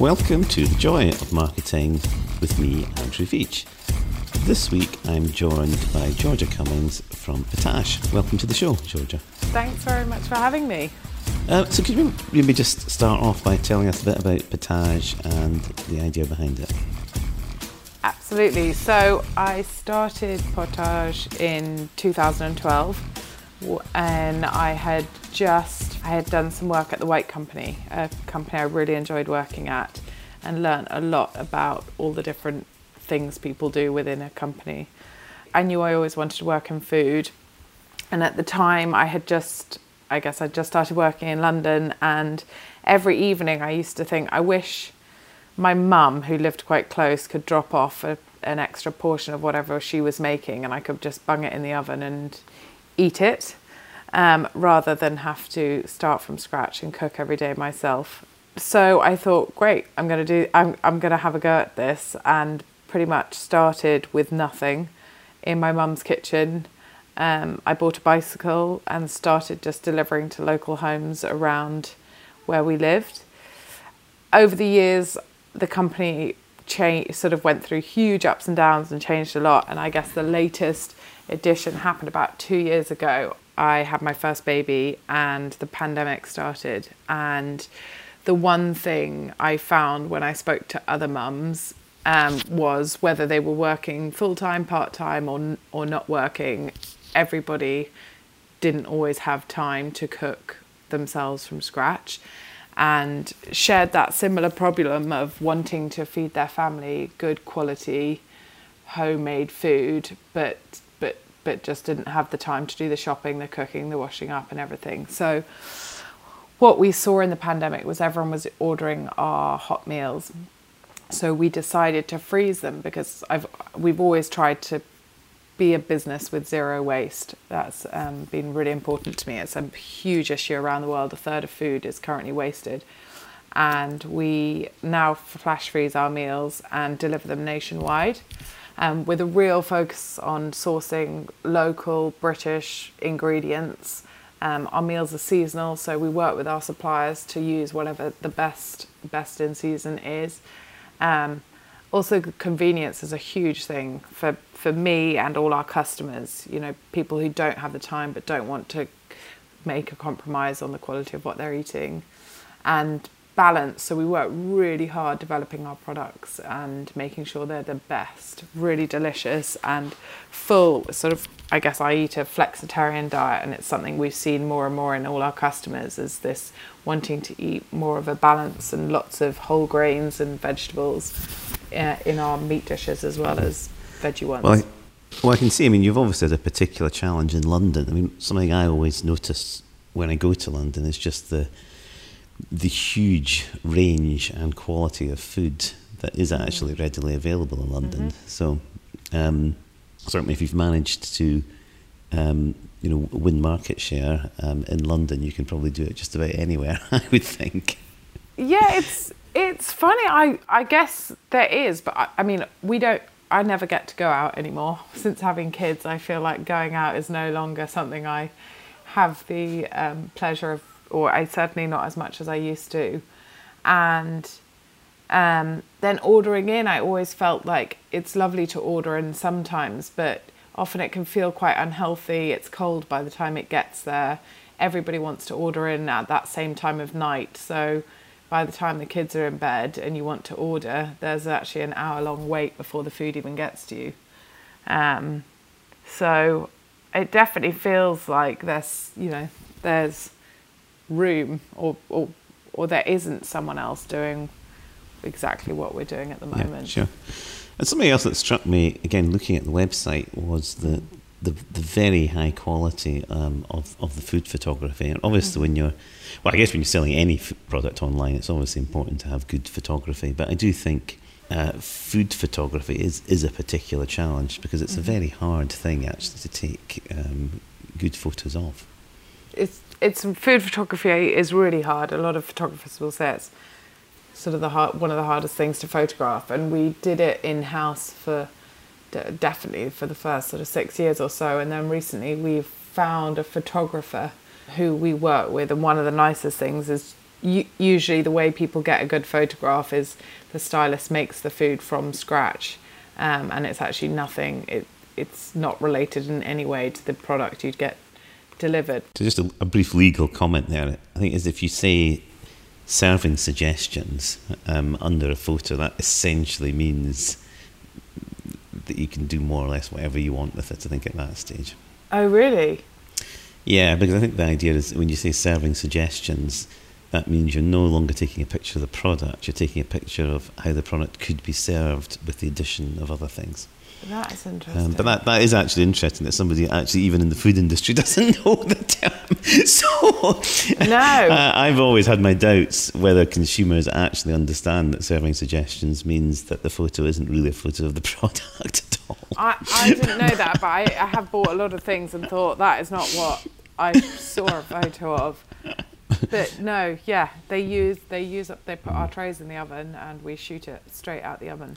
Welcome to the Joy of Marketing with me, Andrew Veach. This week I'm joined by Georgia Cummings from Potage. Welcome to the show, Georgia. Thanks very much for having me. Uh, so, could you maybe just start off by telling us a bit about Potage and the idea behind it? Absolutely. So, I started Potage in 2012 and I had just I had done some work at the White Company, a company I really enjoyed working at, and learnt a lot about all the different things people do within a company. I knew I always wanted to work in food, and at the time I had just I guess I just started working in London, and every evening I used to think I wish my mum, who lived quite close, could drop off a, an extra portion of whatever she was making, and I could just bung it in the oven and eat it um, rather than have to start from scratch and cook every day myself. So I thought, great, I'm going to do, I'm, I'm going to have a go at this, and pretty much started with nothing in my mum's kitchen. Um, I bought a bicycle and started just delivering to local homes around where we lived. Over the years, the company cha- sort of went through huge ups and downs and changed a lot. And I guess the latest edition happened about two years ago. I had my first baby and the pandemic started. And the one thing I found when I spoke to other mums um, was whether they were working full time, part time, or, or not working, everybody didn't always have time to cook themselves from scratch and shared that similar problem of wanting to feed their family good quality homemade food but but just didn't have the time to do the shopping the cooking the washing up and everything so what we saw in the pandemic was everyone was ordering our hot meals so we decided to freeze them because I've we've always tried to be a business with zero waste. That's um, been really important to me. It's a huge issue around the world. A third of food is currently wasted. And we now flash freeze our meals and deliver them nationwide um, with a real focus on sourcing local British ingredients. Um, our meals are seasonal, so we work with our suppliers to use whatever the best best in season is. Um, also, convenience is a huge thing for for me and all our customers. You know, people who don't have the time but don't want to make a compromise on the quality of what they're eating, and balance. So we work really hard developing our products and making sure they're the best, really delicious and full. Sort of, I guess I eat a flexitarian diet, and it's something we've seen more and more in all our customers is this wanting to eat more of a balance and lots of whole grains and vegetables uh, in our meat dishes as well as veggie ones. Well, I, well, I can see. I mean, you've obviously had a particular challenge in London. I mean, something I always notice when I go to London is just the the huge range and quality of food that is actually readily available in London. Mm-hmm. So, um, certainly, if you've managed to, um, you know, win market share um, in London, you can probably do it just about anywhere. I would think. Yeah, it's it's funny. I I guess there is, but I, I mean, we don't. I never get to go out anymore. Since having kids, I feel like going out is no longer something I have the um, pleasure of, or I certainly not as much as I used to. And um, then ordering in, I always felt like it's lovely to order in sometimes, but often it can feel quite unhealthy. It's cold by the time it gets there. Everybody wants to order in at that same time of night. So by the time the kids are in bed and you want to order, there's actually an hour long wait before the food even gets to you. Um, so it definitely feels like there's, you know, there's room or, or, or there isn't someone else doing exactly what we're doing at the moment. Yeah, sure. And something else that struck me, again, looking at the website, was the, the, the very high quality um, of, of the food photography. And obviously, mm-hmm. when you're well, I guess when you're selling any product online, it's obviously important to have good photography. But I do think uh, food photography is, is a particular challenge because it's mm-hmm. a very hard thing actually to take um, good photos of. It's it's food photography is really hard. A lot of photographers will say it's sort of the hard, one of the hardest things to photograph, and we did it in house for definitely for the first sort of six years or so, and then recently we've found a photographer who we work with, and one of the nicest things is usually the way people get a good photograph is the stylist makes the food from scratch, um, and it's actually nothing. It it's not related in any way to the product you'd get delivered. So just a, a brief legal comment there. I think is if you say serving suggestions um, under a photo, that essentially means that you can do more or less whatever you want with it. I think at that stage. Oh really? Yeah, because I think the idea is when you say serving suggestions, that means you're no longer taking a picture of the product. You're taking a picture of how the product could be served with the addition of other things. That is interesting. Um, but that, that is actually interesting that somebody actually, even in the food industry, doesn't know the term. So, no. Uh, I've always had my doubts whether consumers actually understand that serving suggestions means that the photo isn't really a photo of the product at all. I, I didn't know that, but I, I have bought a lot of things and thought that is not what I saw a photo of. But no, yeah, they use they use up they put our trays in the oven and we shoot it straight out the oven.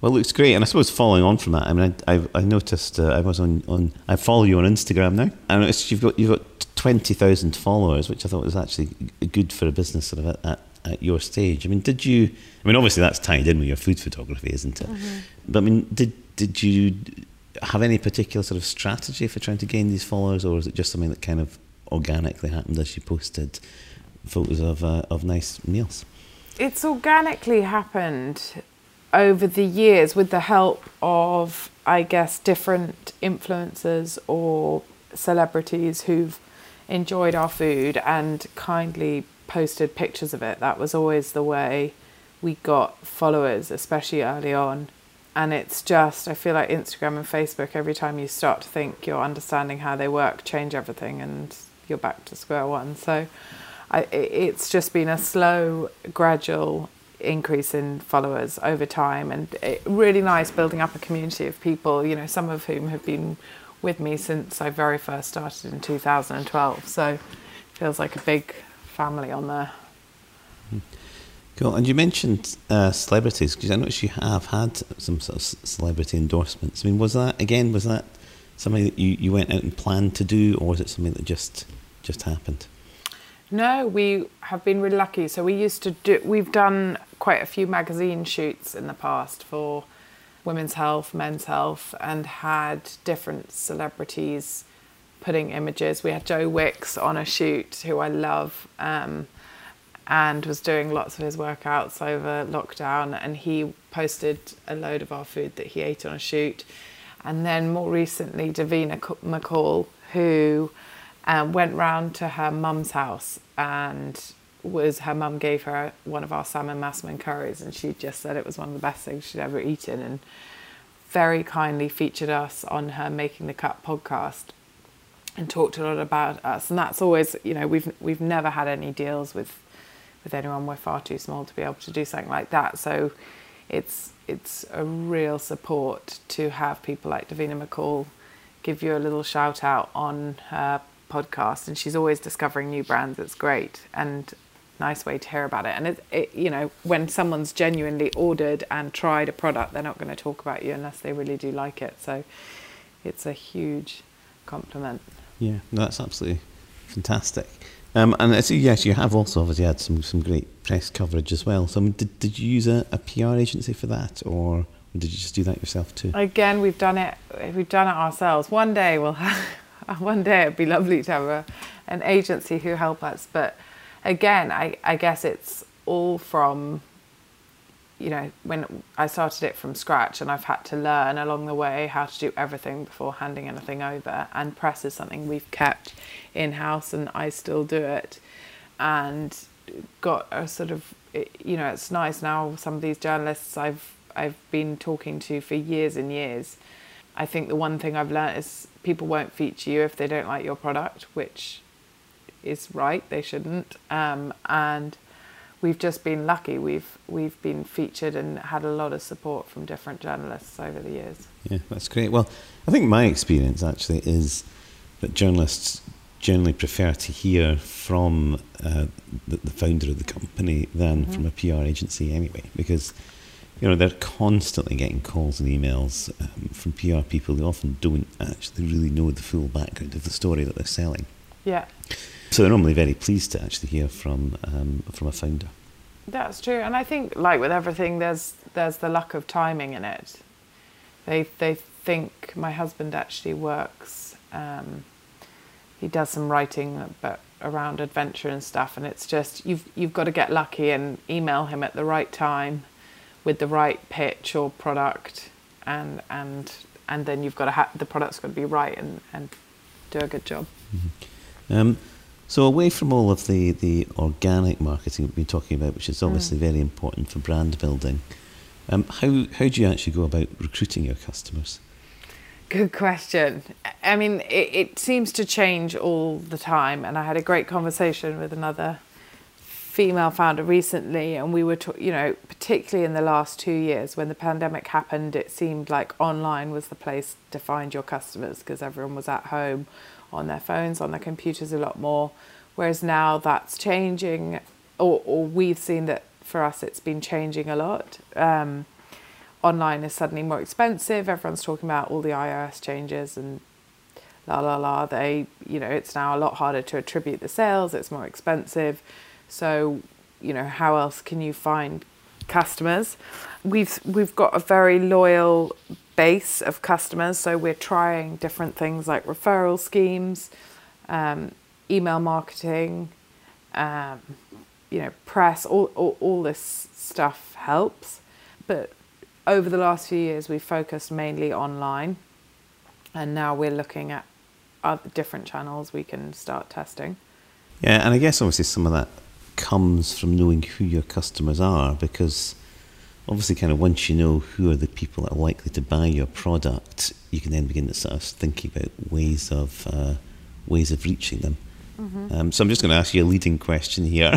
Well, it looks great, and I suppose following on from that, I mean, I, I, I noticed uh, I was on, on I follow you on Instagram now, and noticed you've got you've got twenty thousand followers, which I thought was actually good for a business sort of at, at, at, your stage. I mean, did you? I mean, obviously that's tied in with your food photography, isn't it? Mm-hmm. But I mean, did did you have any particular sort of strategy for trying to gain these followers, or is it just something that kind of organically happened as you posted photos of uh, of nice meals? It's organically happened over the years with the help of, I guess, different influencers or celebrities who've enjoyed our food and kindly posted pictures of it. That was always the way we got followers, especially early on. And it's just, I feel like Instagram and Facebook, every time you start to think you're understanding how they work, change everything and you're back to square one. So I, it's just been a slow, gradual increase in followers over time and really nice building up a community of people you know some of whom have been with me since I very first started in 2012 so it feels like a big family on there. Cool. And you mentioned uh, celebrities because I noticed you have had some sort of celebrity endorsements. I mean was that again was that something that you, you went out and planned to do or was it something that just just happened no, we have been really lucky. So we used to do. We've done quite a few magazine shoots in the past for women's health, men's health, and had different celebrities putting images. We had Joe Wicks on a shoot, who I love, um, and was doing lots of his workouts over lockdown. And he posted a load of our food that he ate on a shoot. And then more recently, Davina McCall, who um, went round to her mum's house and was her mum gave her one of our salmon massaman curries and she just said it was one of the best things she'd ever eaten and very kindly featured us on her making the cut podcast and talked a lot about us. And that's always you know we've we've never had any deals with with anyone. We're far too small to be able to do something like that. So it's it's a real support to have people like Davina McCall give you a little shout out on her podcast and she's always discovering new brands it's great and nice way to hear about it and it, it, you know when someone's genuinely ordered and tried a product they're not going to talk about you unless they really do like it so it's a huge compliment yeah that's absolutely fantastic um, and I see, yes, you have also obviously had some, some great press coverage as well. So, I mean, did, did you use a, a PR agency for that, or did you just do that yourself too? Again, we've done it. We've done it ourselves. One day we'll have, one day it'd be lovely to have a, an agency who help us. But again, I, I guess it's all from, you know, when I started it from scratch and I've had to learn along the way how to do everything before handing anything over. And press is something we've kept in house and I still do it. And got a sort of, you know, it's nice now. Some of these journalists I've I've been talking to for years and years. I think the one thing I've learned is people won't feature you if they don't like your product, which is right. They shouldn't. Um, and we've just been lucky. We've we've been featured and had a lot of support from different journalists over the years. Yeah, that's great. Well, I think my experience actually is that journalists generally prefer to hear from uh, the, the, founder of the company than mm-hmm. from a PR agency anyway, because you know, they're constantly getting calls and emails um, from PR people who often don't actually really know the full background of the story that they're selling. Yeah. So they're normally very pleased to actually hear from um, from a founder. That's true, and I think like with everything, there's there's the luck of timing in it. They they think my husband actually works. Um, he does some writing, but around adventure and stuff, and it's just you've you've got to get lucky and email him at the right time, with the right pitch or product, and and and then you've got to have the product's got to be right and and do a good job. Mm-hmm. Um, so away from all of the, the organic marketing we've been talking about, which is obviously mm. very important for brand building, um, how how do you actually go about recruiting your customers? Good question. I mean, it, it seems to change all the time, and I had a great conversation with another female founder recently, and we were, you know, particularly in the last two years when the pandemic happened, it seemed like online was the place to find your customers because everyone was at home on their phones, on their computers a lot more. Whereas now that's changing, or, or we've seen that for us it's been changing a lot. Um, online is suddenly more expensive. Everyone's talking about all the iOS changes and la la la. They, you know, it's now a lot harder to attribute the sales. It's more expensive. So, you know, how else can you find customers? We've we've got a very loyal base of customers. So we're trying different things like referral schemes, um, email marketing, um, you know, press. All, all all this stuff helps, but over the last few years, we've focused mainly online, and now we're looking at other different channels we can start testing. Yeah, and I guess obviously some of that comes from knowing who your customers are because obviously kind of once you know who are the people that are likely to buy your product you can then begin to sort of think about ways of uh, ways of reaching them mm-hmm. um, so I'm just going to ask you a leading question here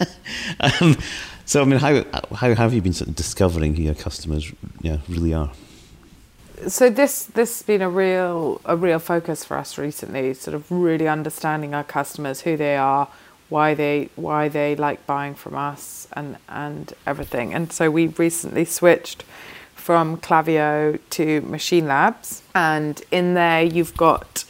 um, so, I mean, how how have you been sort of discovering who your customers yeah, really are? So this this has been a real a real focus for us recently. Sort of really understanding our customers, who they are, why they why they like buying from us, and and everything. And so we recently switched from Klaviyo to Machine Labs, and in there you've got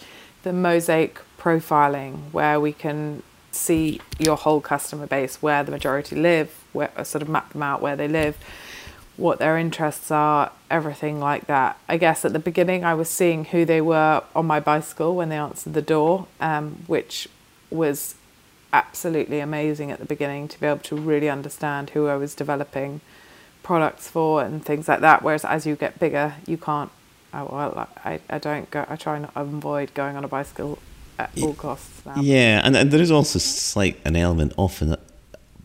the mosaic profiling where we can see your whole customer base, where the majority live, where sort of map them out where they live, what their interests are, everything like that. I guess at the beginning I was seeing who they were on my bicycle when they answered the door, um, which was absolutely amazing at the beginning to be able to really understand who I was developing products for and things like that. Whereas as you get bigger, you can't. Oh, well, I, I don't go. I try and avoid going on a bicycle at all costs now. Yeah, and, and there is also slight an element often that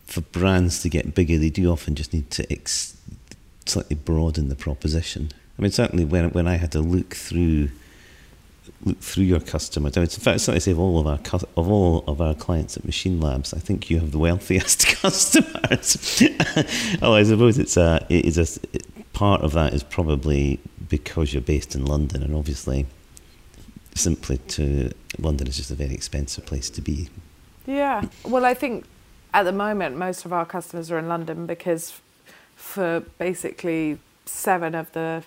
for brands to get bigger, they do often just need to ex- slightly broaden the proposition. I mean, certainly when when I had to look through look through your customers. I mean, in fact, i say of all of our of all of our clients at Machine Labs, I think you have the wealthiest customers. oh, I suppose it's a it is a part of that is probably because you're based in London, and obviously simply to London is just a very expensive place to be. Yeah. Well, I think at the moment most of our customers are in London because for basically seven of the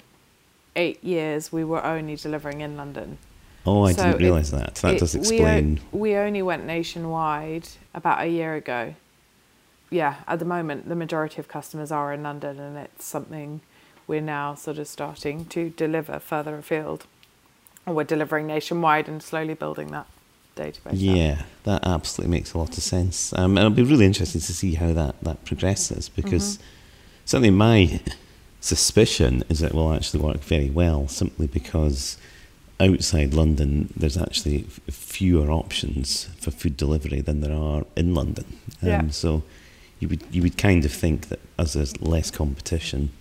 eight years we were only delivering in London. Oh, I so didn't realise that. That it, does explain. We, we only went nationwide about a year ago. Yeah, at the moment, the majority of customers are in London, and it's something we're now sort of starting to deliver further afield we're delivering nationwide and slowly building that database. Yeah, up. that absolutely makes a lot of sense. Um, and it'll be really interesting to see how that, that progresses because mm-hmm. certainly my suspicion is that it will actually work very well simply because outside London there's actually f- fewer options for food delivery than there are in London. Um, yeah. So you would you would kind of think that as there's less competition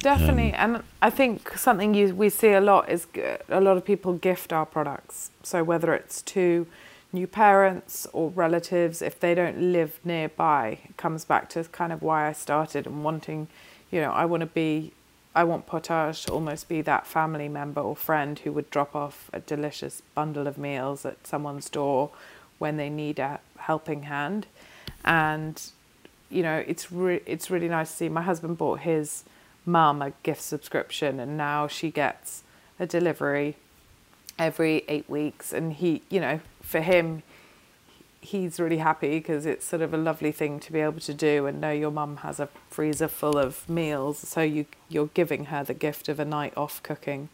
Definitely, um, and I think something you, we see a lot is a lot of people gift our products. So whether it's to new parents or relatives, if they don't live nearby, it comes back to kind of why I started and wanting, you know, I want to be, I want Potage to almost be that family member or friend who would drop off a delicious bundle of meals at someone's door when they need a helping hand, and you know, it's re- it's really nice to see. My husband bought his mum a gift subscription and now she gets a delivery every eight weeks and he you know for him he's really happy because it's sort of a lovely thing to be able to do and know your mum has a freezer full of meals. So you you're giving her the gift of a night off cooking.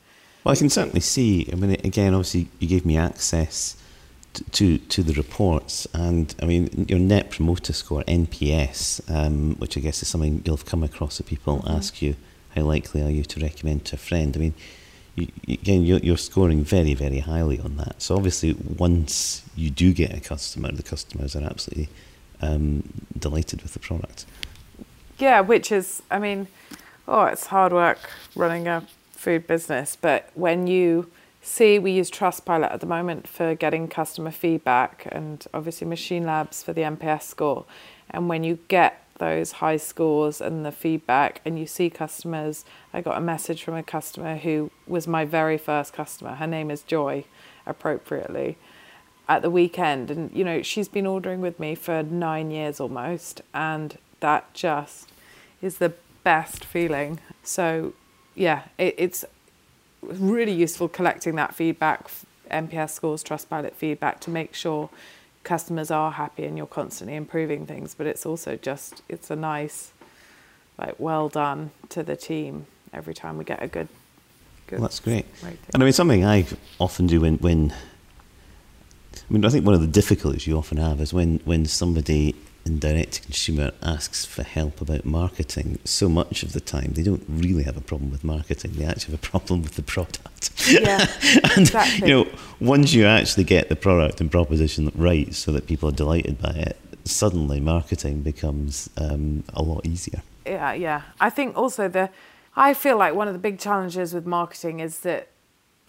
Well, I can certainly see. I mean, again, obviously, you gave me access to to, to the reports, and I mean, your Net Promoter Score (NPS), um, which I guess is something you'll have come across that people mm-hmm. ask you, how likely are you to recommend to a friend? I mean, again, you're, you're scoring very, very highly on that. So obviously, once you do get a customer, the customers are absolutely um, delighted with the product. Yeah, which is, I mean, oh, it's hard work running a food business, but when you see, we use Trustpilot at the moment for getting customer feedback, and obviously Machine Labs for the NPS score. And when you get those high scores and the feedback, and you see customers, I got a message from a customer who was my very first customer. Her name is Joy, appropriately, at the weekend, and you know she's been ordering with me for nine years almost, and that just is the best feeling. So yeah, it, it's really useful collecting that feedback, NPS scores, Trustpilot feedback to make sure customers are happy and you're constantly improving things. But it's also just, it's a nice, like, well done to the team every time we get a good. good well, that's great. Rating. And I mean, something I often do when, when, I mean, I think one of the difficulties you often have is when, when somebody and direct to consumer asks for help about marketing, so much of the time they don't really have a problem with marketing. They actually have a problem with the product. Yeah, and exactly. you know, once you actually get the product and proposition right, so that people are delighted by it, suddenly marketing becomes um, a lot easier. Yeah, yeah. I think also the, I feel like one of the big challenges with marketing is that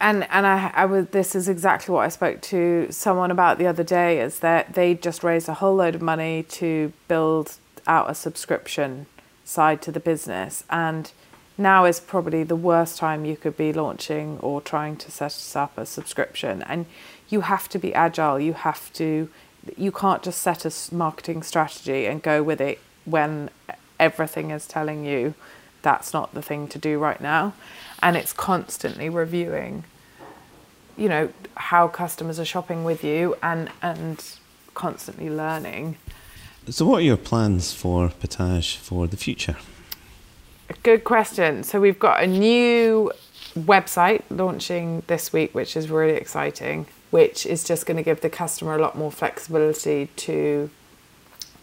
and and I, I was this is exactly what I spoke to someone about the other day is that they just raised a whole load of money to build out a subscription side to the business. And now is probably the worst time you could be launching or trying to set up a subscription. And you have to be agile. You have to you can't just set a marketing strategy and go with it when everything is telling you that's not the thing to do right now. And it's constantly reviewing you know how customers are shopping with you and and constantly learning. So, what are your plans for Potage for the future? Good question. So, we've got a new website launching this week, which is really exciting, which is just going to give the customer a lot more flexibility to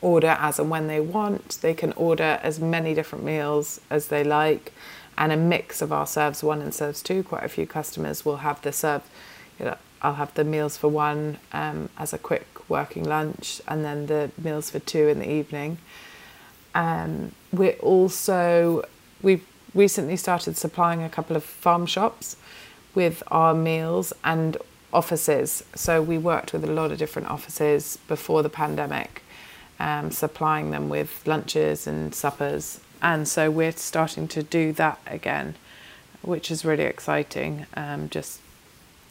order as and when they want. They can order as many different meals as they like and a mix of our serves one and serves two. Quite a few customers will have the serve. You know, I'll have the meals for one um, as a quick working lunch, and then the meals for two in the evening. Um, we're also we've recently started supplying a couple of farm shops with our meals and offices. So we worked with a lot of different offices before the pandemic, um, supplying them with lunches and suppers and so we're starting to do that again, which is really exciting. Um, just,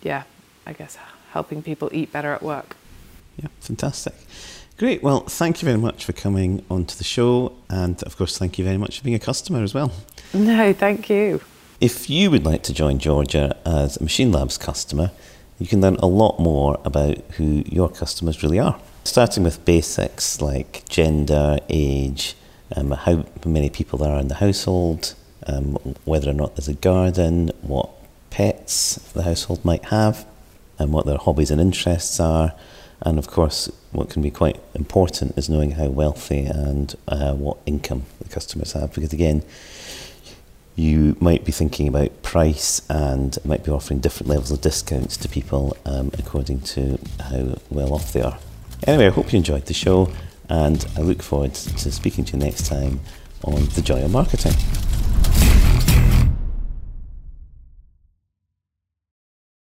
yeah, I guess helping people eat better at work. Yeah, fantastic. Great. Well, thank you very much for coming onto the show. And of course, thank you very much for being a customer as well. No, thank you. If you would like to join Georgia as a Machine Labs customer, you can learn a lot more about who your customers really are. Starting with basics like gender, age, um, how many people there are in the household, um, whether or not there's a garden, what pets the household might have, and what their hobbies and interests are. And of course, what can be quite important is knowing how wealthy and uh, what income the customers have. Because again, you might be thinking about price and might be offering different levels of discounts to people um, according to how well off they are. Anyway, I hope you enjoyed the show and I look forward to speaking to you next time on The Joy of Marketing.